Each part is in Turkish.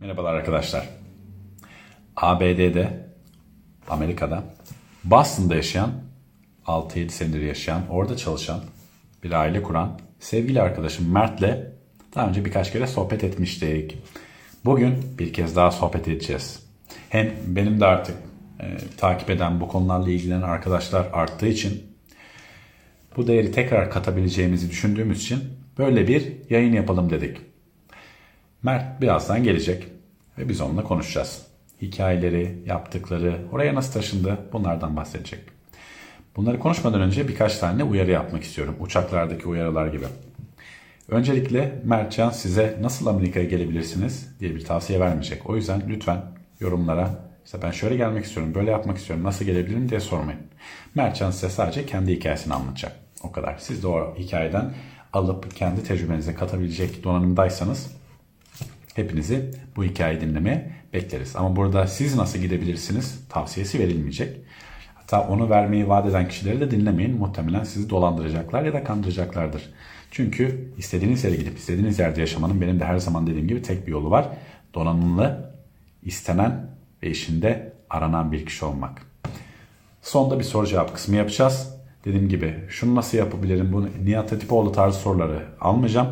Merhabalar arkadaşlar. ABD'de, Amerika'da, Boston'da yaşayan, 6-7 senedir yaşayan, orada çalışan bir aile kuran sevgili arkadaşım Mert'le daha önce birkaç kere sohbet etmiştik. Bugün bir kez daha sohbet edeceğiz. Hem benim de artık e, takip eden bu konularla ilgilenen arkadaşlar arttığı için bu değeri tekrar katabileceğimizi düşündüğümüz için böyle bir yayın yapalım dedik. Mert birazdan gelecek ve biz onunla konuşacağız. Hikayeleri, yaptıkları, oraya nasıl taşındı bunlardan bahsedecek. Bunları konuşmadan önce birkaç tane uyarı yapmak istiyorum. Uçaklardaki uyarılar gibi. Öncelikle Mertcan size nasıl Amerika'ya gelebilirsiniz diye bir tavsiye vermeyecek. O yüzden lütfen yorumlara işte ben şöyle gelmek istiyorum, böyle yapmak istiyorum, nasıl gelebilirim diye sormayın. Mertcan size sadece kendi hikayesini anlatacak. O kadar. Siz de o hikayeden alıp kendi tecrübenize katabilecek donanımdaysanız hepinizi bu hikayeyi dinlemeye bekleriz. Ama burada siz nasıl gidebilirsiniz tavsiyesi verilmeyecek. Hatta onu vermeyi vaat eden kişileri de dinlemeyin. Muhtemelen sizi dolandıracaklar ya da kandıracaklardır. Çünkü istediğiniz yere gidip istediğiniz yerde yaşamanın benim de her zaman dediğim gibi tek bir yolu var. Donanımlı, istenen ve işinde aranan bir kişi olmak. Sonda bir soru cevap kısmı yapacağız. Dediğim gibi şunu nasıl yapabilirim, bunu Nihat Hatipoğlu tarzı soruları almayacağım.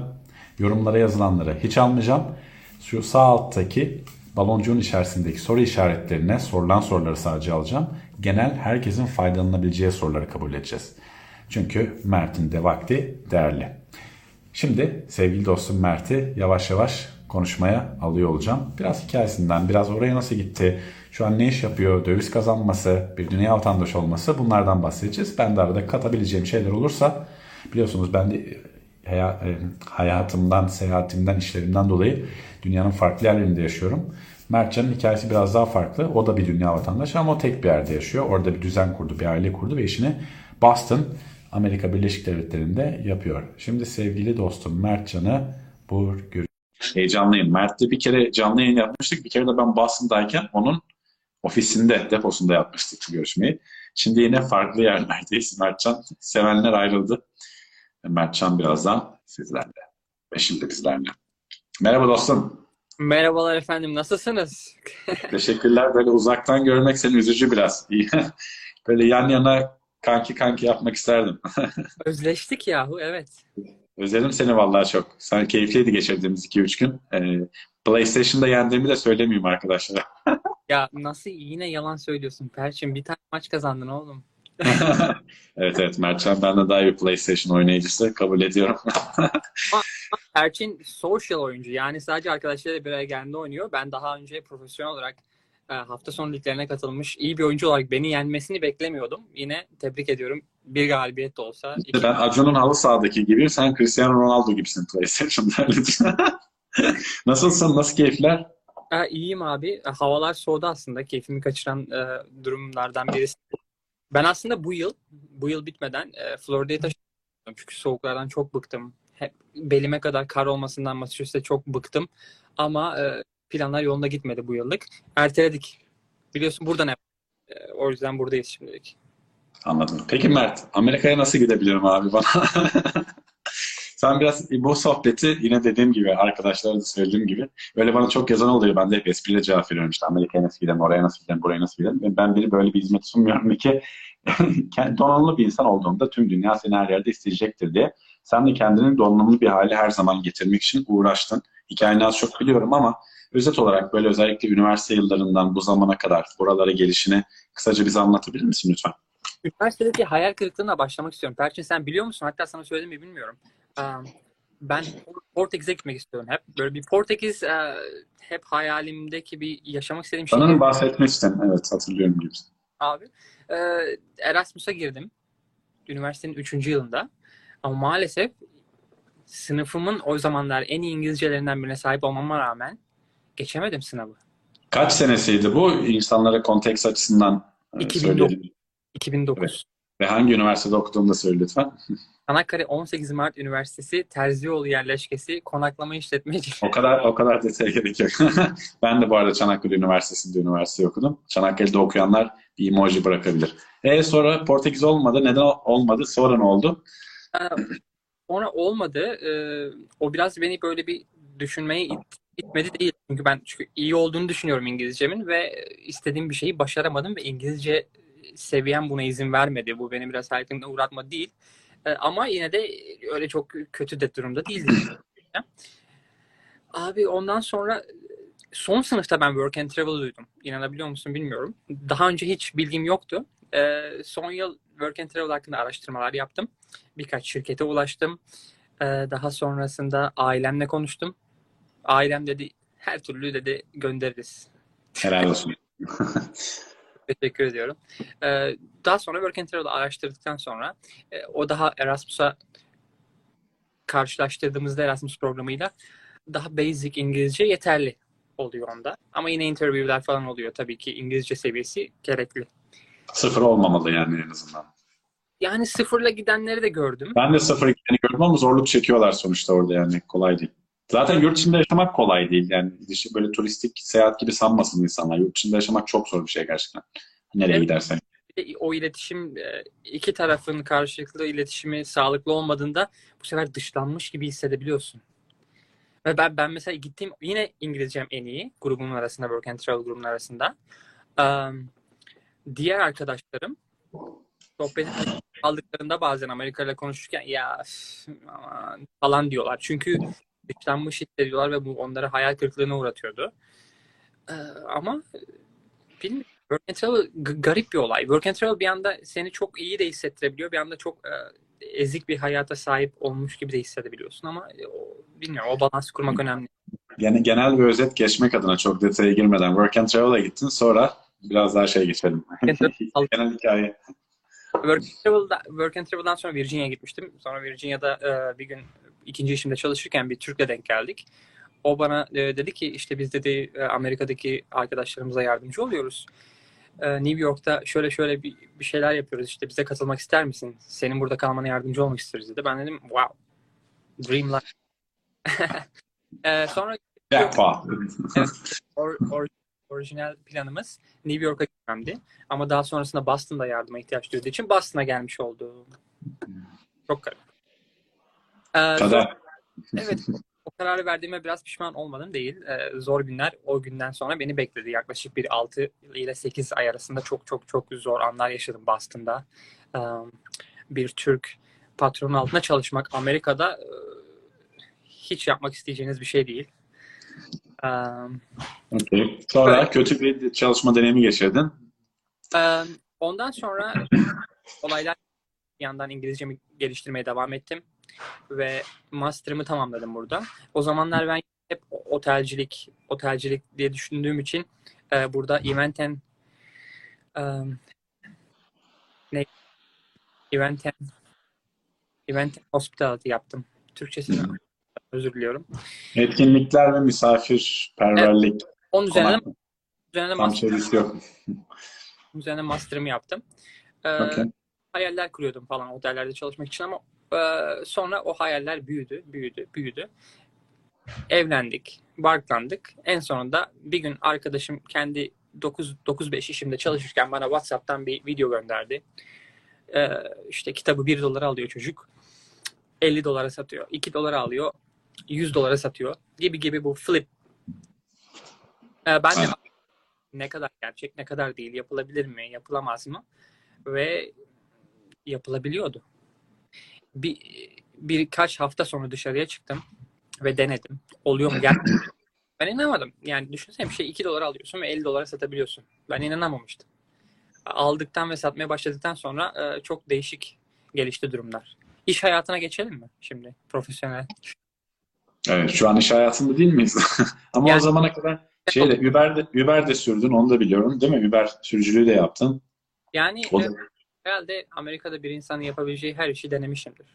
Yorumlara yazılanları hiç almayacağım. Şu sağ alttaki baloncuğun içerisindeki soru işaretlerine sorulan soruları sadece alacağım. Genel herkesin faydalanabileceği soruları kabul edeceğiz. Çünkü Mert'in de vakti değerli. Şimdi sevgili dostum Mert'i yavaş yavaş konuşmaya alıyor olacağım. Biraz hikayesinden, biraz oraya nasıl gitti, şu an ne iş yapıyor, döviz kazanması, bir dünya vatandaşı olması bunlardan bahsedeceğiz. Ben de arada katabileceğim şeyler olursa biliyorsunuz ben de hayatımdan, seyahatimden, işlerimden dolayı dünyanın farklı yerlerinde yaşıyorum. Mertcan'ın hikayesi biraz daha farklı. O da bir dünya vatandaşı ama o tek bir yerde yaşıyor. Orada bir düzen kurdu, bir aile kurdu ve işini Boston, Amerika Birleşik Devletleri'nde yapıyor. Şimdi sevgili dostum Mertcan'ı bu Heyecanlıyım. Mert'le bir kere canlı yayın yapmıştık. Bir kere de ben Boston'dayken onun ofisinde, deposunda yapmıştık görüşmeyi. Şimdi yine farklı yerlerdeyiz. Mertcan sevenler ayrıldı. Mertcan birazdan sizlerle. Ve şimdi bizlerle. Merhaba dostum. Merhabalar efendim, nasılsınız? Teşekkürler. Böyle uzaktan görmek seni üzücü biraz. Böyle yan yana kanki kanki yapmak isterdim. Özleştik yahu, evet. Özledim seni vallahi çok. Sen keyifliydi geçirdiğimiz 2-3 gün. Ee, PlayStation'da yendiğimi de söylemeyeyim arkadaşlara. ya nasıl yine yalan söylüyorsun Perçin? Bir tane maç kazandın oğlum. evet evet Mertcan ben de daha iyi PlayStation oynayıcısı kabul ediyorum. Perçin social oyuncu yani sadece arkadaşlarıyla bir araya geldiğinde oynuyor. Ben daha önce profesyonel olarak e, hafta sonu liglerine katılmış iyi bir oyuncu olarak beni yenmesini beklemiyordum. Yine tebrik ediyorum. Bir galibiyet de olsa. İşte ben Acun'un halı sahadaki gibi sen Cristiano Ronaldo gibisin PlayStation'da. Nasılsın? Nasıl keyifler? Ee, iyiyim abi. Havalar soğudu aslında. Keyfimi kaçıran e, durumlardan birisi. Ben aslında bu yıl, bu yıl bitmeden e, Florida'ya taşındım. Çünkü soğuklardan çok bıktım. Hep belime kadar kar olmasından Massachusetts'te çok bıktım. Ama e, planlar yolunda gitmedi bu yıllık. Erteledik. Biliyorsun burada ne? E, o yüzden buradayız şimdilik. Anladım. Peki Mert, Amerika'ya nasıl gidebilirim abi bana? Sen biraz bu sohbeti yine dediğim gibi arkadaşlara da söylediğim gibi öyle bana çok yazan oluyor. Ben de hep espriyle cevap veriyorum işte Amerika'ya nasıl gidelim, oraya nasıl gidelim, buraya nasıl gidelim. Ben biri böyle bir hizmet sunmuyorum ki donanımlı bir insan olduğunda tüm dünya seni her yerde isteyecektir diye. Sen de kendini donanımlı bir hale her zaman getirmek için uğraştın. Hikayeni az çok biliyorum ama özet olarak böyle özellikle üniversite yıllarından bu zamana kadar buralara gelişini kısaca bize anlatabilir misin lütfen? Üniversitedeki hayal kırıklığına başlamak istiyorum. Perçin sen biliyor musun? Hatta sana söyledim mi bilmiyorum. Ben Portekiz'e gitmek istiyorum hep. Böyle bir Portekiz hep hayalimdeki bir yaşamak istediğim şey. Sanırım bahsetmiştin. Evet hatırlıyorum gibi. Abi. Erasmus'a girdim. Üniversitenin 3. yılında. Ama maalesef sınıfımın o zamanlar en iyi İngilizcelerinden birine sahip olmama rağmen geçemedim sınavı. Kaç senesiydi bu? İnsanlara konteks açısından 2009. 2009. Evet. Ve hangi üniversitede okuduğunu da söyle lütfen. Çanakkale 18 Mart Üniversitesi Terzioğlu yerleşkesi konaklama işletmeci. O kadar o kadar detaya gerek yok. ben de bu arada Çanakkale Üniversitesi'nde üniversite okudum. Çanakkale'de okuyanlar bir emoji bırakabilir. E sonra Portekiz olmadı. Neden olmadı? Sonra ne oldu? Sonra olmadı. O biraz beni böyle bir düşünmeye itti. bitmedi değil. Çünkü ben çünkü iyi olduğunu düşünüyorum İngilizcemin ve istediğim bir şeyi başaramadım ve İngilizce seviyem buna izin vermedi. Bu beni biraz hayatımda uğratma değil. E, ama yine de öyle çok kötü de durumda değildi. Abi ondan sonra son sınıfta ben work and travel duydum. İnanabiliyor musun bilmiyorum. Daha önce hiç bilgim yoktu. E, son yıl work and travel hakkında araştırmalar yaptım. Birkaç şirkete ulaştım. E, daha sonrasında ailemle konuştum. Ailem dedi her türlü dedi göndeririz. Helal olsun. Teşekkür ediyorum. Ee, daha sonra Work and Travel'ı araştırdıktan sonra e, o daha Erasmus'a karşılaştırdığımızda Erasmus programıyla daha basic İngilizce yeterli oluyor onda. Ama yine interview'ler falan oluyor. Tabii ki İngilizce seviyesi gerekli. Sıfır olmamalı yani en azından. Yani sıfırla gidenleri de gördüm. Ben de sıfır gideni gördüm ama zorluk çekiyorlar sonuçta orada yani. Kolay değil. Zaten yurt içinde yaşamak kolay değil. Yani dışı böyle turistik seyahat gibi sanmasın insanlar. Yurt içinde yaşamak çok zor bir şey gerçekten. Nereye Evet. gidersen. De O iletişim e, iki tarafın karşılıklı iletişimi sağlıklı olmadığında bu sefer dışlanmış gibi hissedebiliyorsun. Ve ben ben mesela gittiğim yine İngilizcem en iyi grubumun arasında Work and Travel grubunun arasında. Um, diğer arkadaşlarım sohbet aldıklarında bazen Amerika ile konuşurken ya aman falan diyorlar. Çünkü dışlanmış hissediyorlar ve bu onları hayal kırıklığına uğratıyordu. Ee, ama bilmiyorum. Work and Travel garip bir olay. Work and Travel bir anda seni çok iyi de hissettirebiliyor. Bir anda çok e, ezik bir hayata sahip olmuş gibi de hissedebiliyorsun ama e, o, bilmiyorum o balansı kurmak önemli. Yani genel bir özet geçmek adına çok detaya girmeden Work and Travel'a gittin. Sonra biraz daha şey geçelim. genel hikaye. Work and, Travel'da, Work and Travel'dan sonra Virginia'ya gitmiştim. Sonra Virginia'da e, bir gün ikinci işimde çalışırken bir Türk'le denk geldik. O bana e, dedi ki işte biz dedi e, Amerika'daki arkadaşlarımıza yardımcı oluyoruz. E, New York'ta şöyle şöyle bir, bir şeyler yapıyoruz işte bize katılmak ister misin? Senin burada kalmana yardımcı olmak isteriz dedi. Ben dedim wow dream life. E, sonra Jackpot. or, or, orijinal planımız New York'a gitmemdi. Ama daha sonrasında Boston'da yardıma ihtiyaç duyduğu için Boston'a gelmiş oldu. Çok garip. Ee, zor- evet, o kararı verdiğime biraz pişman olmadım değil. Ee, zor günler o günden sonra beni bekledi. Yaklaşık bir 6 ile 8 ay arasında çok çok çok zor anlar yaşadım Boston'da. Ee, bir Türk patronun altında çalışmak Amerika'da e, hiç yapmak isteyeceğiniz bir şey değil. Ee, Okay. Sonra Evet. kötü bir çalışma deneyimi geçirdin. Ee, ondan sonra olaylar bir yandan İngilizcemi geliştirmeye devam ettim ve master'ımı tamamladım burada. O zamanlar ben hep otelcilik, otelcilik diye düşündüğüm için e, burada event and um, ne event and, event and hospitality yaptım. Türkçesini özür diliyorum. Etkinlikler ve misafirperverlik. Onun üzerine, Konak. üzerine, Tam master, yok. üzerine master'ımı yaptım. Ee, Okay. hayaller kuruyordum falan otellerde çalışmak için ama e, sonra o hayaller büyüdü, büyüdü, büyüdü. Evlendik, barklandık. En sonunda bir gün arkadaşım kendi 9 9-5 işimde çalışırken bana WhatsApp'tan bir video gönderdi. E, işte kitabı 1 dolara alıyor çocuk. 50 dolara satıyor. 2 dolara alıyor. 100 dolara satıyor. Gibi gibi bu flip. E, ben de ne kadar gerçek, ne kadar değil, yapılabilir mi, yapılamaz mı? Ve yapılabiliyordu. Bir birkaç hafta sonra dışarıya çıktım ve denedim. Oluyor mu? Gel. Ben inanamadım. Yani düşünsene bir şey 2 dolar alıyorsun ve 50 dolara satabiliyorsun. Ben inanamamıştım. Aldıktan ve satmaya başladıktan sonra e, çok değişik gelişti durumlar. İş hayatına geçelim mi şimdi? Profesyonel. Evet, şu an iş hayatında değil miyiz? Ama Yani- o zamana kadar şeyde Uber'de Uber'de sürdün onu da biliyorum değil mi? Uber sürücülüğü de yaptın. Yani O e, da herhalde Amerika'da bir insanın yapabileceği her işi denemişimdir.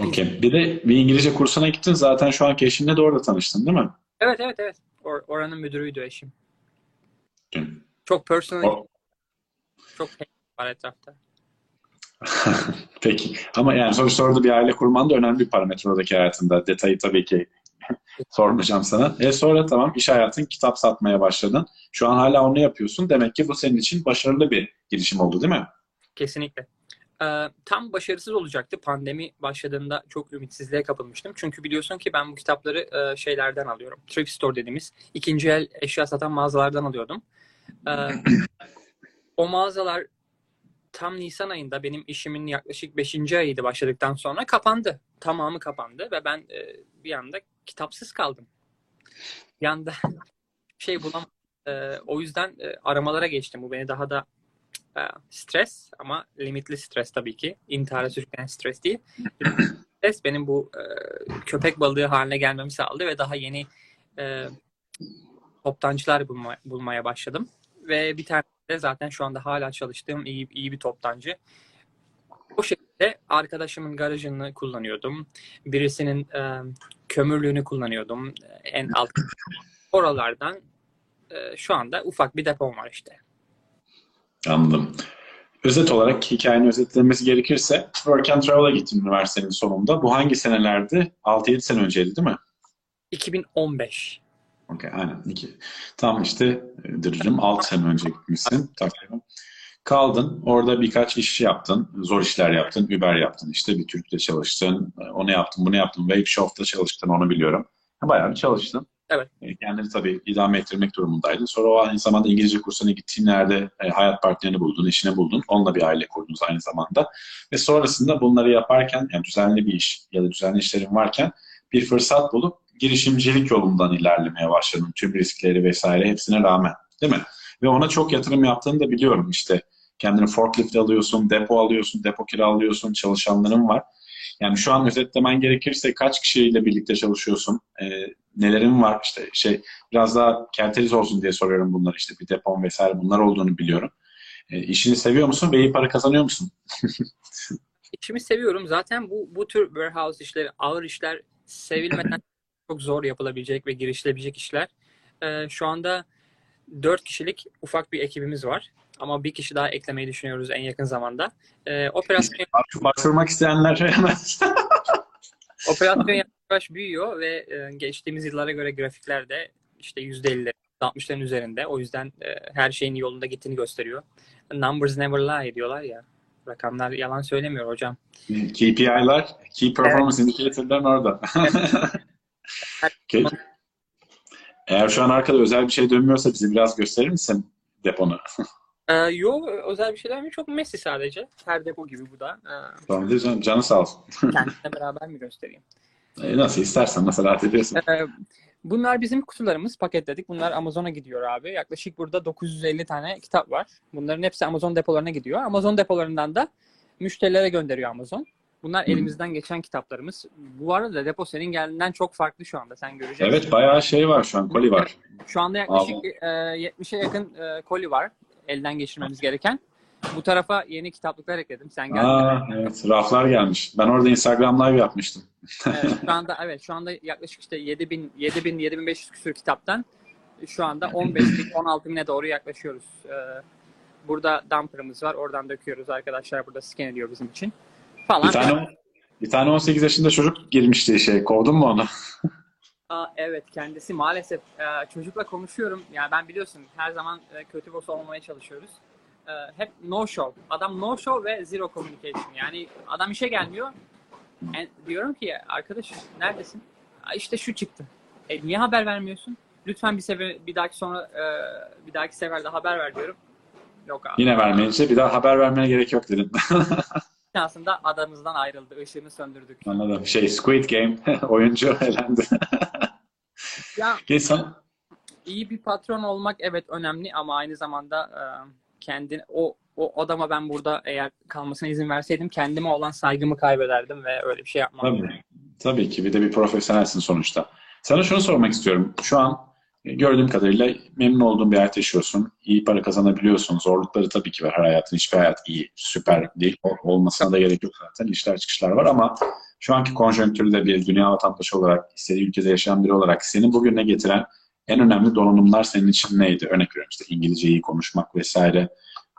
okey. Bir de bir İngilizce kursuna gittin. Zaten şu anki eşinle de orada tanıştın değil mi? Evet evet evet. Or- oranın müdürüydü eşim. Çok personal, O- çok var etrafta. Peki. Ama yani sonuçta orada bir aile kurman da önemli bir parametre oradaki hayatında. Detayı tabii ki sormayacağım sana. E sonra tamam iş hayatın kitap satmaya başladın. Şu an hala onu yapıyorsun. Demek ki bu senin için başarılı bir girişim oldu değil mi? Kesinlikle. Ee, tam başarısız olacaktı. Pandemi başladığında çok ümitsizliğe kapılmıştım. Çünkü biliyorsun ki ben bu kitapları e, şeylerden alıyorum. Thrift store dediğimiz ikinci el eşya satan mağazalardan alıyordum. Ee, o mağazalar tam Nisan ayında benim işimin yaklaşık 5. ayıydı başladıktan sonra kapandı. Tamamı kapandı ve ben e, bir anda kitapsız kaldım. Bir anda şey bulam. E, o yüzden e, aramalara geçtim. Bu beni daha da stres ama limitli stres tabii ki. İntihara sürükleyen stres değil. stres benim bu e, köpek balığı haline gelmemi sağladı ve daha yeni e, toptancılar bulma, bulmaya başladım. Ve bir tane de zaten şu anda hala çalıştığım iyi, iyi bir toptancı. O şekilde arkadaşımın garajını kullanıyordum. Birisinin e, kömürlüğünü kullanıyordum. En alt oralardan e, şu anda ufak bir depom var işte. Anladım. Özet olarak hikayenin özetlenmesi gerekirse Work and Travel'a gittim üniversitenin sonunda. Bu hangi senelerdi? 6-7 sene önceydi değil mi? 2015. Okay, aynen. iki. Tam işte dırırım 6 sene önce gitmişsin. Takriben. Kaldın. Orada birkaç iş yaptın. Zor işler yaptın. Uber yaptın. işte bir Türk'te çalıştın. Onu yaptın, bunu yaptın. Wave Shop'ta çalıştın. Onu biliyorum. Bayağı bir çalıştın. Evet. Kendini tabii idame ettirmek durumundaydın. Sonra o aynı zamanda İngilizce kursuna gittiğin yerde e, hayat partnerini buldun, işini buldun. Onunla bir aile kurdunuz aynı zamanda. Ve sonrasında bunları yaparken, yani düzenli bir iş ya da düzenli işlerin varken bir fırsat bulup girişimcilik yolundan ilerlemeye başladın. Tüm riskleri vesaire hepsine rağmen. Değil mi? Ve ona çok yatırım yaptığını da biliyorum. İşte kendini forklift alıyorsun, depo alıyorsun, depo kiralıyorsun, çalışanların var. Yani şu an özetlemen gerekirse kaç kişiyle birlikte çalışıyorsun? E, nelerin var? İşte şey biraz daha kerteliz olsun diye soruyorum bunları. İşte bir depon vesaire bunlar olduğunu biliyorum. E, işini seviyor musun ve iyi para kazanıyor musun? İşimi seviyorum. Zaten bu bu tür warehouse işleri, ağır işler sevilmeden çok zor yapılabilecek ve girişilebilecek işler. Ee, şu anda dört kişilik ufak bir ekibimiz var. Ama bir kişi daha eklemeyi düşünüyoruz en yakın zamanda. Ee, operasyon Başvurmak isteyenler hemen. operasyon yavaş büyüyor ve e, geçtiğimiz yıllara göre grafikler de işte %50'lerin, %60'ların üzerinde. O yüzden e, her şeyin yolunda gittiğini gösteriyor. Numbers never lie diyorlar ya. Rakamlar yalan söylemiyor hocam. KPI'ler, Key Performance Indicator'ların orada. okay. Eğer şu an arkada özel bir şey dönmüyorsa bize biraz gösterir misin deponu? Ee, yo özel bir şeyler mi? Çok Messi sadece. Her depo gibi bu da. Ee, Tamam canım. Canı sağ olsun. kendimle beraber mi göstereyim? E, nasıl istersen nasıl rahat ediyorsun. Ee, bunlar bizim kutularımız. Paketledik. Bunlar Amazon'a gidiyor abi. Yaklaşık burada 950 tane kitap var. Bunların hepsi Amazon depolarına gidiyor. Amazon depolarından da müşterilere gönderiyor Amazon. Bunlar elimizden geçen kitaplarımız. Bu arada depo senin geldiğinden çok farklı şu anda. Sen göreceksin. Evet bayağı şey var şu an. Koli var. Şu anda yaklaşık e, 70'e yakın e, koli var. Elden geçirmemiz gereken. Bu tarafa yeni kitaplıklar ekledim. Sen geldin. Aa, evet raflar gelmiş. Ben orada Instagram live yapmıştım. Evet, şu anda evet şu anda yaklaşık işte 7000 7000 7500 küsur kitaptan şu anda 15 bin 16 bine doğru yaklaşıyoruz. Ee, burada dumper'ımız var. Oradan döküyoruz. Arkadaşlar burada scan ediyor bizim için. Falan. Bir tane bir tane 18 yaşında çocuk girmişti şey. Kovdun mu onu? Aa, evet kendisi maalesef e, çocukla konuşuyorum. Yani ben biliyorsun her zaman e, kötü boss olmamaya çalışıyoruz. E, hep no show. Adam no show ve zero communication. Yani adam işe gelmiyor. En- diyorum ki arkadaş neredesin? "Aa, İşte şu çıktı. E, niye haber vermiyorsun? Lütfen bir sefer bir dahaki sonra e, bir dahaki sefer de haber ver diyorum. Yok abi. Yine vermeyince bir daha haber vermeye gerek yok dedim. Aslında adamızdan ayrıldı. Işığını söndürdük. Anladım. Şey Squid Game oyuncu elendi. Ya sana. iyi bir patron olmak evet önemli ama aynı zamanda e, kendini o o adama ben burada eğer kalmasına izin verseydim kendime olan saygımı kaybederdim ve öyle bir şey yapmam. Tabii. Tabii ki. Bir de bir profesyonelsin sonuçta. Sana şunu sormak istiyorum. Şu an e, gördüğüm kadarıyla memnun olduğun bir hayat yaşıyorsun. İyi para kazanabiliyorsun. Zorlukları tabii ki var. Her hayatın hiçbir hayat iyi, süper değil. Ol- Olmasına da gerek yok zaten. İşler çıkışlar var ama şu anki konjonktürde bir dünya vatandaşı olarak, istediği ülkede yaşayan biri olarak seni bugüne getiren en önemli donanımlar senin için neydi? Örnek veriyorum işte İngilizceyi konuşmak vesaire.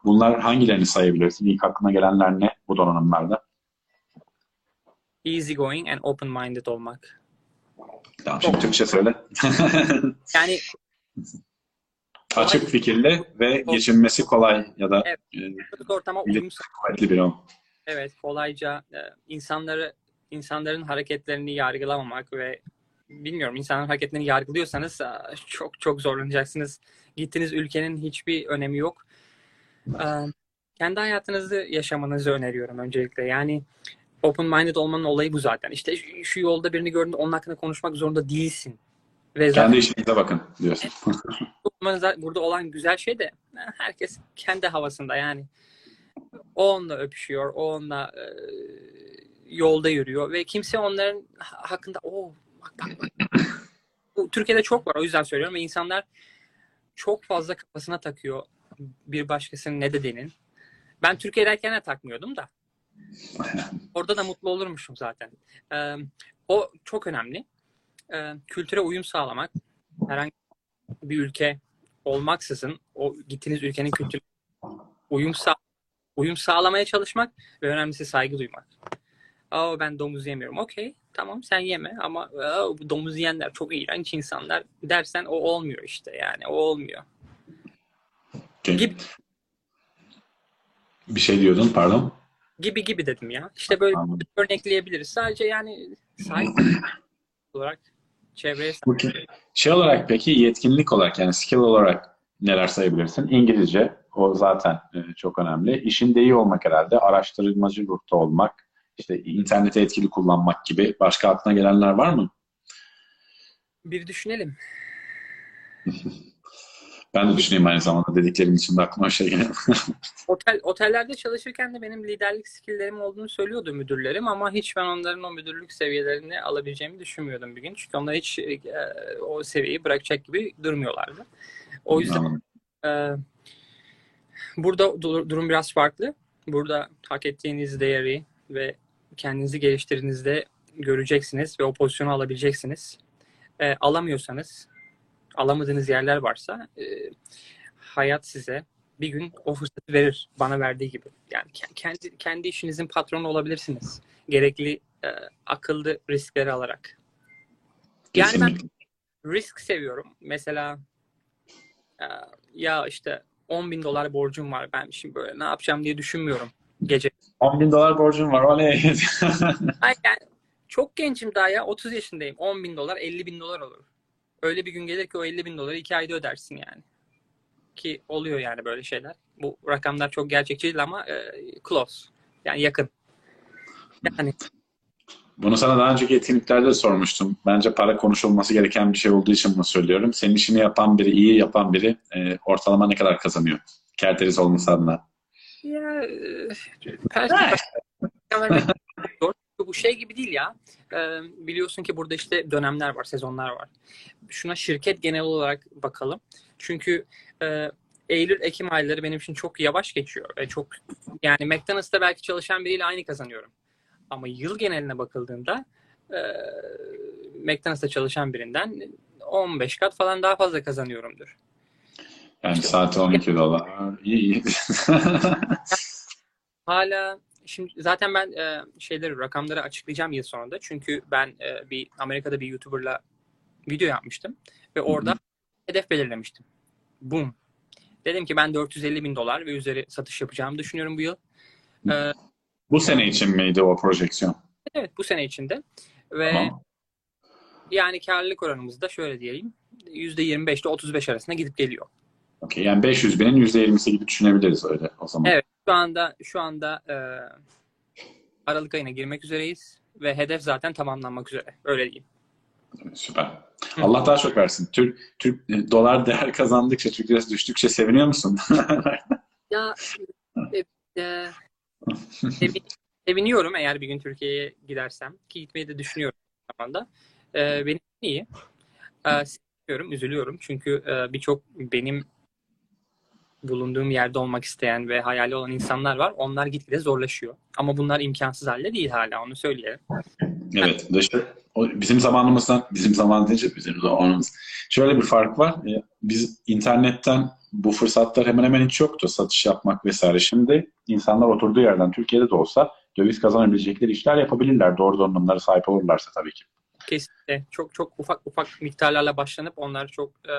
Bunlar hangilerini sayabilirsin? İlk aklına gelenler ne bu donanımlarda? Easy going and open minded olmak. Tamam şimdi Türkçe söyle. Yani Açık fikirli ve geçinmesi kolay ya da Evet. e, ortama uyum kuvvetli ol. Evet, kolayca e, insanları insanların hareketlerini yargılamamak ve bilmiyorum insanların hareketlerini yargılıyorsanız e, çok çok zorlanacaksınız. Gittiğiniz ülkenin hiçbir önemi yok. E, kendi hayatınızı yaşamanızı öneriyorum öncelikle. Yani open minded olmanın olayı bu zaten. İşte şu- yolda birini gördüğünde onun hakkında konuşmak zorunda değilsin. Ve zaten Kendi işinize bakın diyorsun. Burada- olan güzel şey de e, herkes kendi havasında yani. O onunla öpüşüyor, o onunla yolda yürüyor ve kimse onların ha- hakkında o bak bak bak. Bu Türkiye'de çok var o yüzden söylüyorum ve insanlar çok fazla kafasına takıyor bir başkasının ne dediğinin. Ben Türkiye'deyken de takmıyordum da. Orada da mutlu olurmuşum zaten. E, o çok önemli. E, kültüre uyum sağlamak herhangi bir ülke olmaksızın o gittiğiniz ülkenin kültürüne uyum sağ uyum sağlamaya çalışmak ve önemlisi saygı duymak. Aa ben domuz yemiyorum. Okey tamam sen yeme ama bu domuz yiyenler çok iğrenç insanlar dersen o olmuyor işte yani o olmuyor. Okey. Gibi Bir şey diyordun pardon. gibi gibi dedim ya. İşte böyle Anladım. örnekleyebiliriz. Sadece yani saygı olarak çevreye ki- Şey olarak peki yetkinlik olarak yani skill olarak neler sayabilirsin? İngilizce o zaten e, çok önemli. İşinde iyi olmak herhalde. Araştırmacı ruhta olmak. İşte interneti etkili kullanmak gibi. Başka aklına gelenler var mı? bir düşünelim. Ben de düşüneyim aynı zamanda dediklerim için de aklıma şey geldi. Otel otellerde çalışırken de benim liderlik skilllerim olduğunu söylüyordu müdürlerim ama hiç ben onların o müdürlük seviyelerini alabileceğimi düşünmüyordum bir gün. Çünkü onlar hiç e, o seviyeyi bırakacak gibi durmuyorlardı. O yüzden e, burada du- durum biraz farklı. Burada hak ettiğiniz değeri ve kendinizi geliştirdiğinizde göreceksiniz ve o pozisyonu alabileceksiniz. E, alamıyorsanız, alamadığınız yerler varsa e, hayat size bir gün o fırsatı verir bana verdiği gibi. Yani ke- kendi kendi işinizin patronu olabilirsiniz. Gerekli e, akıllı riskleri alarak. Yani ben risk seviyorum. Mesela e, ya işte 10 bin dolar borcum var. Ben şimdi böyle ne yapacağım diye düşünmüyorum gece. 10 bin dolar borcum var. Oley. Ay, yani çok gencim daha ya. 30 yaşındayım. 10 bin dolar 50 bin dolar olur. Öyle bir gün gelir ki o 50 bin doları iki ayda ödersin yani. Ki oluyor yani böyle şeyler. Bu rakamlar çok gerçekçi değil ama e, close. Yani yakın. Yani Bunu sana daha önceki etkinliklerde de sormuştum. Bence para konuşulması gereken bir şey olduğu için bunu söylüyorum. Senin işini yapan biri, iyi yapan biri e, ortalama ne kadar kazanıyor? Kerteriz olması adına. Ya e, perspektif vermek zor. Bu şey gibi değil ya. E, biliyorsun ki burada işte dönemler var, sezonlar var. Şuna şirket genel olarak bakalım. Çünkü e, Eylül, Ekim ayları benim için çok yavaş geçiyor. Ve çok yani McDonald's'ta belki çalışan biriyle aynı kazanıyorum. Ama yıl geneline bakıldığında e, McDonald's'ta çalışan birinden 15 kat falan daha fazla kazanıyorumdur. Yani saati 12 dolar. İyi iyi. Hala şimdi zaten ben e, şeyleri rakamları açıklayacağım yıl sonunda. Çünkü ben e, bir Amerika'da bir YouTuber'la video yapmıştım ve orada hedef belirlemiştim. Boom. Dedim ki ben 450 bin dolar ve üzeri satış yapacağımı düşünüyorum bu yıl. E, Bu sene için miydi o projeksiyon? evet bu sene içinde ve Tamam. yani karlılık oranımız da şöyle diyelim %25 ile 35 arasında gidip geliyor. Okey. Yani 500 binin %20'si gibi düşünebiliriz öyle o zaman. Evet. Şu anda şu anda e, Aralık ayına girmek üzereyiz ve hedef zaten tamamlanmak üzere. Öyle diyeyim. Süper. Allah daha çok versin. Türk, Türk e, dolar değer kazandıkça, Türk lirası düştükçe seviniyor musun? Ya e, e, sevin- seviniyorum eğer bir gün Türkiye'ye gidersem ki gitmeyi de düşünüyorum şu anda. E, benim iyi. E, seviniyorum, üzülüyorum çünkü e, birçok benim bulunduğum yerde olmak isteyen ve hayali olan insanlar var. Onlar gitgide zorlaşıyor. Ama bunlar imkansız halde değil hala onu söyleyelim. Evet. O bizim zamanımızdan, bizim zaman deyince bizim zamanımız. Şöyle bir fark var. E, Biz internetten bu fırsatlar hemen hemen hiç yoktu. Satış yapmak vesaire. Şimdi insanlar oturduğu yerden Türkiye'de de olsa döviz kazanabilecekleri işler yapabilirler. Doğru donanımlara sahip olurlarsa tabii ki. Kesinlikle çok çok ufak ufak miktarlarla başlanıp onlar çok e,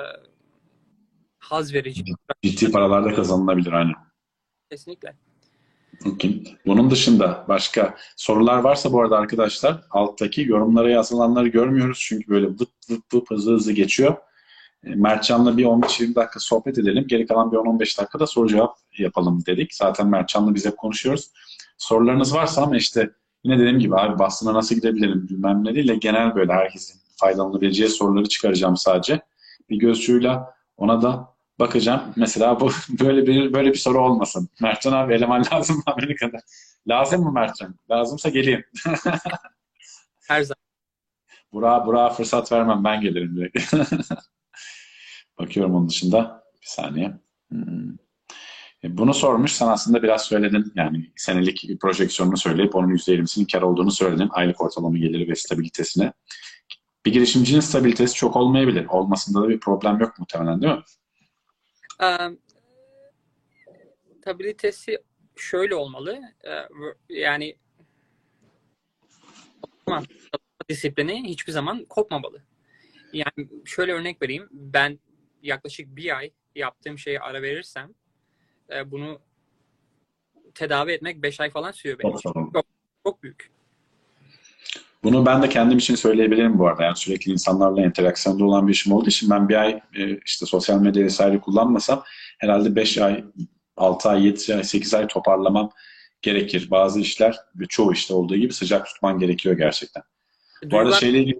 haz verici. Ciddi paralarda kazanılabilir aynen. Kesinlikle. Okey. Bunun dışında başka sorular varsa bu arada arkadaşlar alttaki yorumlara yazılanları görmüyoruz. Çünkü böyle vıt vıt vıt hızlı hızlı geçiyor. E, Mertcan'la bir 15-20 dakika sohbet edelim. Geri kalan bir 10-15 dakikada soru cevap yapalım dedik. Zaten Mertcan'la biz hep konuşuyoruz. Sorularınız varsa ama işte yine dediğim gibi abi Boston'a nasıl gidebilirim bilmem ne değil de genel böyle herkesin faydalanabileceği soruları çıkaracağım sadece. Bir gözcüyle ona da bakacağım. Mesela bu böyle bir böyle bir soru olmasın. Mertcan abi eleman lazım mı Amerika'da? Lazım mı Mertcan? Lazımsa geleyim. Her zaman. Burak'a Burak'a fırsat vermem. Ben gelirim direkt. Bakıyorum onun dışında. Bir saniye. Hmm. E, Bunu sormuş. Sen aslında biraz söyledin. Yani senelik projeksiyonunu söyleyip onun %20'sinin kar olduğunu söyledin. Aylık ortalama geliri ve stabilitesine. Bir girişimcinin stabilitesi çok olmayabilir. Olmasında da bir problem yok muhtemelen değil mi? Ee, stabilitesi şöyle olmalı. Ee, yani disiplini hiçbir zaman kopmamalı. Yani şöyle örnek vereyim. Ben yaklaşık bir ay yaptığım şeye ara verirsem e, bunu tedavi etmek 5 ay falan sürüyor benim için. Çok, çok büyük. Bunu ben de kendim için söyleyebilirim bu arada. Yani sürekli insanlarla interaksiyonda olan bir işim olduğu için ben bir ay e, işte sosyal medya vesaire kullanmasam herhalde 5 ay, 6 ay, 7 ay, 8 ay toparlamam gerekir. Bazı işler ve çoğu işte olduğu gibi sıcak tutman gerekiyor gerçekten. Bu arada şeyle ilgili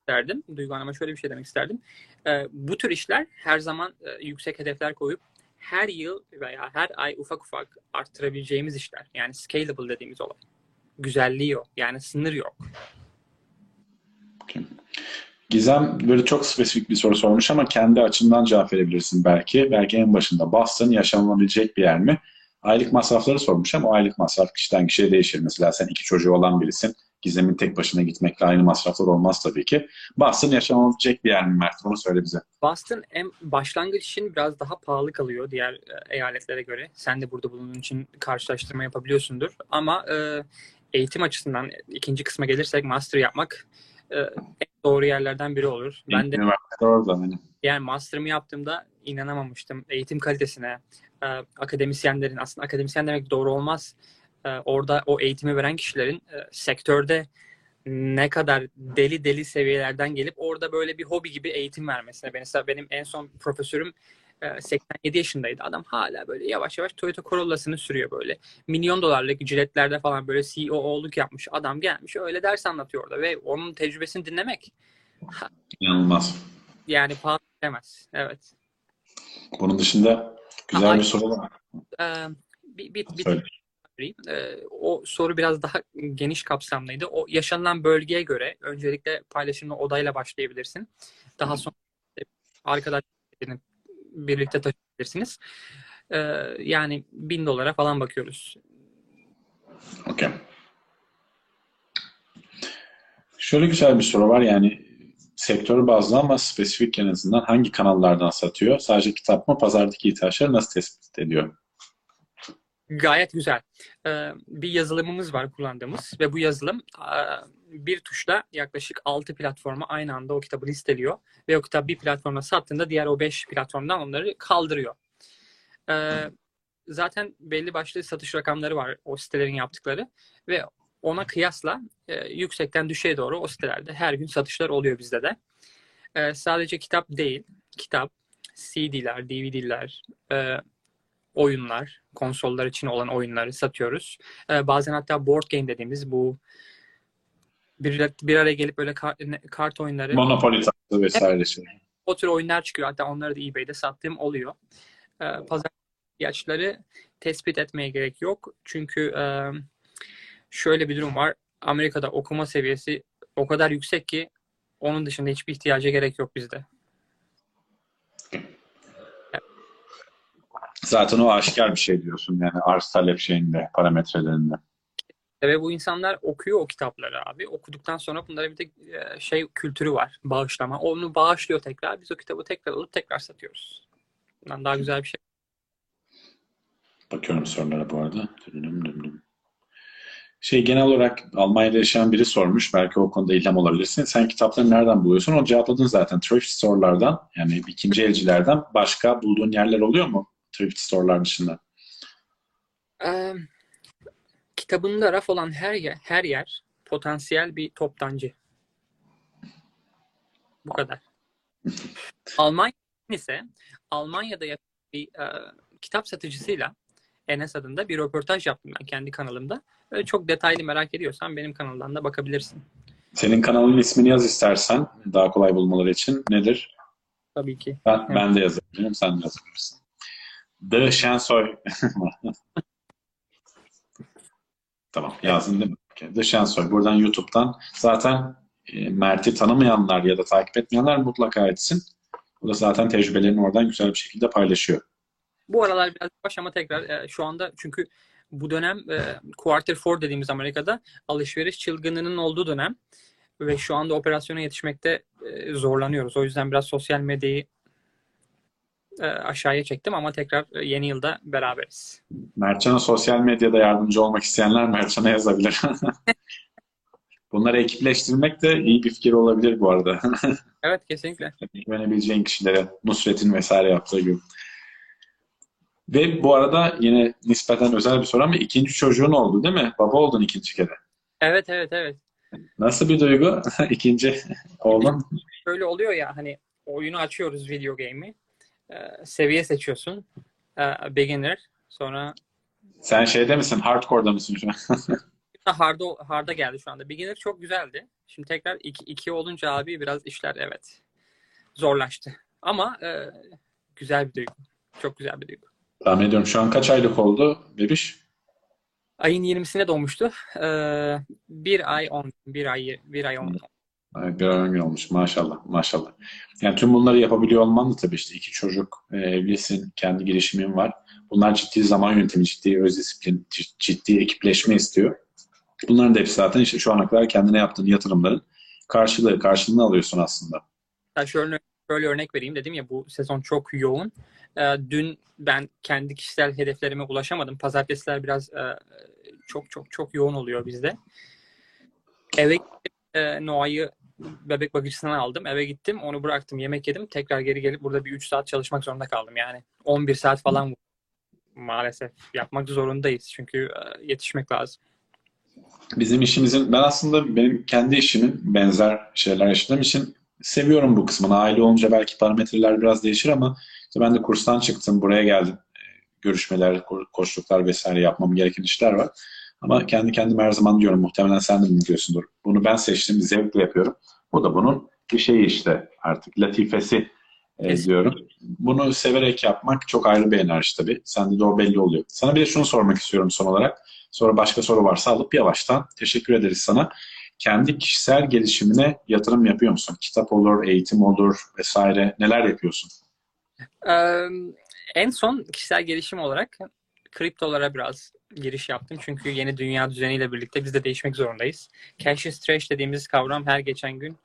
isterdim. Duygu Hanım'a şöyle bir şey demek isterdim. Ee, bu tür işler her zaman e, yüksek hedefler koyup her yıl veya her ay ufak ufak arttırabileceğimiz işler. Yani scalable dediğimiz olay. Güzelliği yok. Yani sınır yok. Gizem böyle çok spesifik bir soru sormuş ama kendi açından cevap verebilirsin belki. Belki en başında Boston yaşanabilecek bir yer mi? Aylık masrafları sormuş ama o aylık masraf kişiden kişiye değişir. Mesela sen iki çocuğu olan birisin. Gizem'in tek başına gitmekle aynı masraflar olmaz tabii ki. Boston yaşanabilecek bir yer mi Mert? Bunu söyle bize. Boston en başlangıç için biraz daha pahalı kalıyor diğer e, eyaletlere göre. Sen de burada bulunduğun için karşılaştırma yapabiliyorsundur. Ama e, eğitim açısından ikinci kısma gelirsek master yapmak e, en doğru yerlerden biri olur. Ben de yani master'ımı yaptığımda inanamamıştım. Eğitim kalitesine, e, akademisyenlerin, aslında akademisyen demek doğru olmaz. E, orada o eğitimi veren kişilerin e, sektörde ne kadar deli deli seviyelerden gelip orada böyle bir hobi gibi eğitim vermesine. Mesela benim en son profesörüm 87 yaşındaydı. Adam hala böyle yavaş yavaş Toyota Corolla'sını sürüyor böyle. Milyon dolarlık jiletlerde falan böyle CEO'luk yapmış. Adam gelmiş öyle ders anlatıyor orada ve onun tecrübesini dinlemek İnanılmaz. yani pahalı demez. Evet. Bunun dışında güzel Ay- bir soru var. Ee, bir, bir, bir Söyle. Ee, o soru biraz daha geniş kapsamlıydı. O yaşanılan bölgeye göre öncelikle paylaşımlı odayla başlayabilirsin. Daha sonra arkadaşlarını birlikte taşıyabilirsiniz. Ee, yani bin dolara falan bakıyoruz. Okey. Şöyle güzel bir soru var yani sektör bazlı ama spesifik en azından hangi kanallardan satıyor? Sadece kitap mı? Pazardaki ihtiyaçları nasıl tespit ediyor? Gayet güzel. Ee, bir yazılımımız var kullandığımız ve bu yazılım bir tuşla yaklaşık 6 platforma aynı anda o kitabı listeliyor ve o kitap bir platforma sattığında diğer o 5 platformdan onları kaldırıyor. Ee, zaten belli başlı satış rakamları var o sitelerin yaptıkları ve ona kıyasla e, yüksekten düşeye doğru o sitelerde her gün satışlar oluyor bizde de. Ee, sadece kitap değil, kitap, CD'ler, DVD'ler, e, oyunlar, konsollar için olan oyunları satıyoruz. Ee, bazen hatta board game dediğimiz bu bir, bir araya gelip böyle kart, kart oyunları, Monopoly tarzı vesaire şey. o tür oyunlar çıkıyor. Hatta onları da eBay'de sattığım oluyor. Ee, pazar ihtiyaçları tespit etmeye gerek yok. Çünkü e, şöyle bir durum var. Amerika'da okuma seviyesi o kadar yüksek ki onun dışında hiçbir ihtiyaca gerek yok bizde. Zaten o aşikar bir şey diyorsun yani arz talep şeyinde, parametrelerinde. Ve bu insanlar okuyor o kitapları abi. Okuduktan sonra bunlara bir de e, şey kültürü var. Bağışlama. Onu bağışlıyor tekrar. Biz o kitabı tekrar alıp tekrar satıyoruz. Bundan daha güzel bir şey. Bakıyorum sorulara bu arada. Düm düm düm. Şey genel olarak Almanya'da yaşayan biri sormuş. Belki o konuda ilham olabilirsin. Sen kitapları nereden buluyorsun? Onu cevapladın zaten. Thrift store'lardan yani ikinci elcilerden başka bulduğun yerler oluyor mu? Thrift store'lar dışında. Ee, kitabında raf olan her yer, her yer potansiyel bir toptancı. Bu kadar. Almanya ise Almanya'da yaşayan bir e, kitap satıcısıyla Enes adında bir röportaj yaptım ben kendi kanalımda. Öyle çok detaylı merak ediyorsan benim kanalımdan da bakabilirsin. Senin kanalın ismini yaz istersen daha kolay bulmaları için. Nedir? Tabii ki. Ben, ben de yazabilirim, sen de yazabilirsin. The Şensoy. tamam, yazdın değil mi? Okay. The Şensoy. Buradan YouTube'dan zaten e, Mert'i tanımayanlar ya da takip etmeyenler mutlaka etsin. O da zaten tecrübelerini oradan güzel bir şekilde paylaşıyor. Bu aralar biraz baş ama tekrar e, şu anda çünkü bu dönem e, quarter four dediğimiz Amerika'da alışveriş çılgınlığının olduğu dönem ve şu anda operasyona yetişmekte zorlanıyoruz. O yüzden biraz sosyal medyayı aşağıya çektim ama tekrar e, yeni yılda beraberiz. Mertcan'a sosyal medyada yardımcı olmak isteyenler Mertcan'a yazabilir. Bunları ekipleştirmek de iyi bir fikir olabilir bu arada. Evet kesinlikle. Güvenebileceğin kişilere Nusret'in vesaire yaptığı gibi. Ve bu arada yine nispeten özel bir soru ama ikinci çocuğun oldu değil mi? Baba oldun ikinci kere. Evet evet evet. Nasıl bir duygu? ikinci oğlun. Böyle oluyor ya hani oyunu açıyoruz video game'i. E, seviye seçiyorsun. E, beginner. Sonra Sen şeyde misin? Hardcore'da mısın şu an? hard'a, hard'a geldi şu anda. Beginner çok güzeldi. Şimdi tekrar iki, iki olunca abi biraz işler evet zorlaştı. Ama e, güzel bir duygu. Çok güzel bir duygu. Tahmin ediyorum. Şu an kaç aylık oldu bebiş? Ayın 20'sine doğmuştu. Ee, bir ay 10 bir ay bir ay 10. Evet, bir ay ön gün olmuş. Maşallah. Maşallah. Yani tüm bunları yapabiliyor olman da tabii işte iki çocuk, e, evlisin, kendi girişimin var. Bunlar ciddi zaman yönetimi, ciddi öz disiplin, cid- ciddi ekipleşme istiyor. Bunların da hepsi zaten işte şu ana kadar kendine yaptığın yatırımların karşılığı, karşılığını alıyorsun aslında. Ya şöyle, şöyle örnek vereyim dedim ya bu sezon çok yoğun. Ee, dün ben kendi kişisel hedeflerime ulaşamadım. Pazartesiler biraz e, çok çok çok yoğun oluyor bizde. Eve e, Noah'yı bebek bakıcısına aldım. Eve gittim, onu bıraktım, yemek yedim. Tekrar geri gelip burada bir 3 saat çalışmak zorunda kaldım yani. 11 saat falan maalesef yapmak zorundayız. Çünkü e, yetişmek lazım. Bizim işimizin, ben aslında benim kendi işimin benzer şeyler yaşadığım için seviyorum bu kısmını. Aile olunca belki parametreler biraz değişir ama işte ben de kurstan çıktım, buraya geldim. Ee, Görüşmeler, ko- koçluklar vesaire yapmam gereken işler var. Ama kendi kendime her zaman diyorum, muhtemelen sen de biliyorsundur. Bunu ben seçtim, zevkle yapıyorum. Bu da bunun bir şeyi işte artık latifesi e, diyorum. Bunu severek yapmak çok ayrı bir enerji tabii. Sende de o belli oluyor. Sana bir de şunu sormak istiyorum son olarak. Sonra başka soru varsa alıp yavaştan teşekkür ederiz sana. Kendi kişisel gelişimine yatırım yapıyor musun? Kitap olur, eğitim olur vesaire. Neler yapıyorsun? Ee, en son kişisel gelişim olarak kriptolara biraz giriş yaptım. Çünkü yeni dünya düzeniyle birlikte biz de değişmek zorundayız. Cash is trash dediğimiz kavram her geçen gün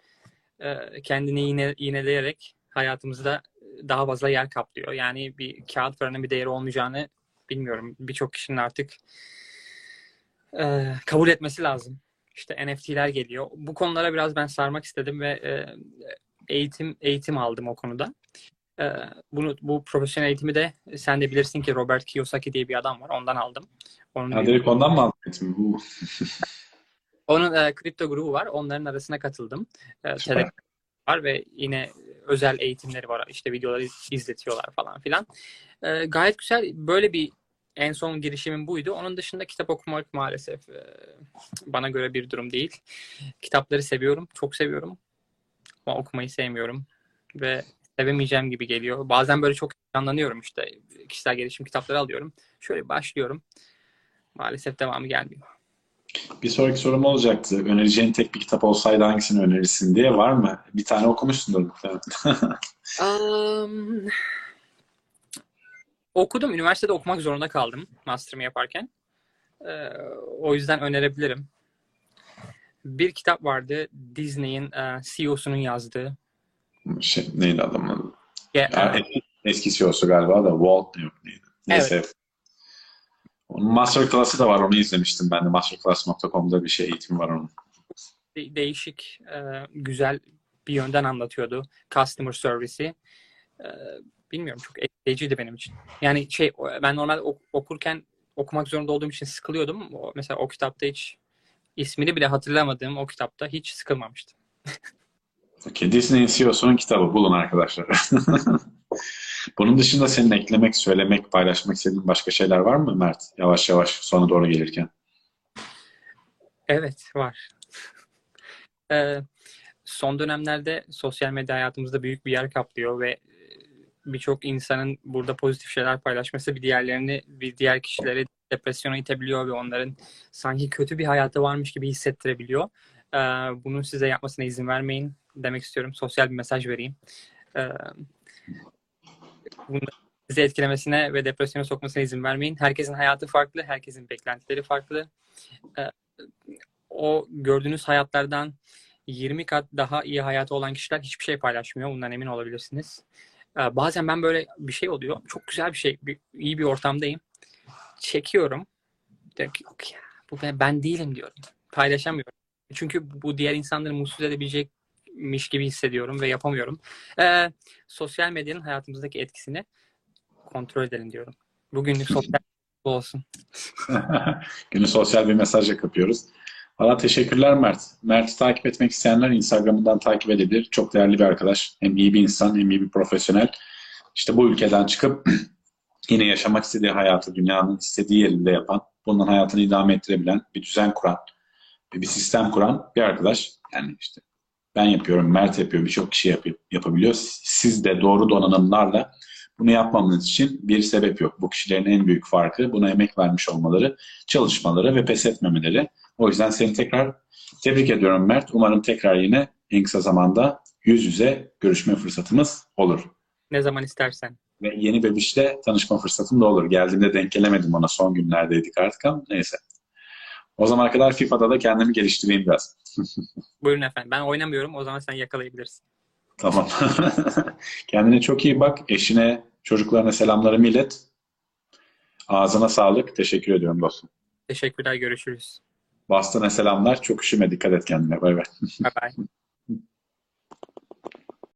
e, kendini yine, iğneleyerek hayatımızda daha fazla yer kaplıyor. Yani bir kağıt paranın bir değeri olmayacağını bilmiyorum. Birçok kişinin artık e, kabul etmesi lazım. İşte NFT'ler geliyor. Bu konulara biraz ben sarmak istedim ve e, eğitim eğitim aldım o konuda. Ee, bunu bu profesyonel eğitimi de sen de bilirsin ki Robert Kiyosaki diye bir adam var. Ondan aldım. Onun bir- direkt ondan mı aldın eğitimi? Bu onun e, kripto grubu var. Onların arasına katıldım. E. Telegram var ve yine özel eğitimleri var. İşte videoları izletiyorlar falan filan. E, gayet güzel. Böyle bir en son girişimim buydu. Onun dışında kitap okumak maalesef e, bana göre bir durum değil. Kitapları seviyorum. Çok seviyorum. Ama okumayı sevmiyorum. Ve sevemeyeceğim gibi geliyor. Bazen böyle çok heyecanlanıyorum işte. Kişisel gelişim kitapları alıyorum. Şöyle başlıyorum. Maalesef devamı gelmiyor. Bir sonraki sorum olacaktı. Önereceğin tek bir kitap olsaydı hangisini önerirsin diye var mı? Bir tane okumuşsundur muhtemelen. Um, okudum. Üniversitede okumak zorunda kaldım master'ımı yaparken. Ee, o yüzden önerebilirim. Bir kitap vardı. Disney'in e, CEO'sunun yazdığı. Şey, neydi adamın Yani eski CEO'su galiba da Walt yok neydi? Neyse. Onun masterclass'ı da var. Onu izlemiştim ben de. Masterclass.com'da bir şey eğitimi var onun. de- değişik, e, güzel bir yönden anlatıyordu. Customer service'i. E, bilmiyorum çok etkileyiciydi benim için. Yani şey ben normal ok- okurken okumak zorunda olduğum için sıkılıyordum. O, mesela o kitapta hiç ismini bile hatırlamadığım o kitapta hiç sıkılmamıştım. Okay, Disney'in CEO'sunun kitabı bulun arkadaşlar. Bunun dışında senin eklemek, söylemek, paylaşmak istediğin başka şeyler var mı Mert? Yavaş yavaş sona doğru gelirken. Evet var. Ee, son dönemlerde sosyal medya hayatımızda büyük bir yer kaplıyor ve e, birçok insanın burada pozitif şeyler paylaşması bir diğerlerini, bir diğer kişileri depresyona itebiliyor ve onların sanki kötü bir hayatı varmış gibi hissettirebiliyor. Ee, bunu size yapmasına izin vermeyin demek istiyorum. Sosyal bir mesaj vereyim. Ee, bunu sizi etkilemesine ve depresyona sokmasına izin vermeyin. Herkesin hayatı farklı, herkesin beklentileri farklı. Ee, o gördüğünüz hayatlardan 20 kat daha iyi hayatı olan kişiler hiçbir şey paylaşmıyor. Bundan emin olabilirsiniz. Ee, bazen ben böyle bir şey oluyor. Çok güzel bir şey. Bir, iyi bir ortamdayım. Çekiyorum. Diyorum ki ya bu ben, ben değilim diyorum. Paylaşamıyorum. Çünkü bu diğer insanları mutsuz edebilecekmiş gibi hissediyorum ve yapamıyorum. Ee, sosyal medyanın hayatımızdaki etkisini kontrol edelim diyorum. Bugünlük sosyal bu olsun. Günü sosyal bir mesajla kapıyoruz. Valla teşekkürler Mert. Mert'i takip etmek isteyenler Instagram'dan takip edebilir. Çok değerli bir arkadaş. Hem iyi bir insan hem iyi bir profesyonel. İşte bu ülkeden çıkıp yine yaşamak istediği hayatı dünyanın istediği yerinde yapan, bundan hayatını idame ettirebilen, bir düzen kuran, bir sistem kuran bir arkadaş. Yani işte ben yapıyorum, Mert yapıyor, birçok kişi yapıyor, yapabiliyor. Siz de doğru donanımlarla bunu yapmamız için bir sebep yok. Bu kişilerin en büyük farkı buna emek vermiş olmaları, çalışmaları ve pes etmemeleri. O yüzden seni tekrar tebrik ediyorum Mert. Umarım tekrar yine en kısa zamanda yüz yüze görüşme fırsatımız olur. Ne zaman istersen. Ve yeni bebişle tanışma fırsatım da olur. Geldiğimde denk gelemedim ona. Son günlerdeydik artık ama neyse. O zaman kadar FIFA'da da kendimi geliştireyim biraz. Buyurun efendim. Ben oynamıyorum. O zaman sen yakalayabilirsin. Tamam. Kendine çok iyi bak. Eşine, çocuklarına selamlarımı ilet. Ağzına sağlık. Teşekkür ediyorum dostum. Teşekkürler. Görüşürüz. Boston'a selamlar. Çok üşüme. Dikkat et kendine. Bay bay. Bye bye.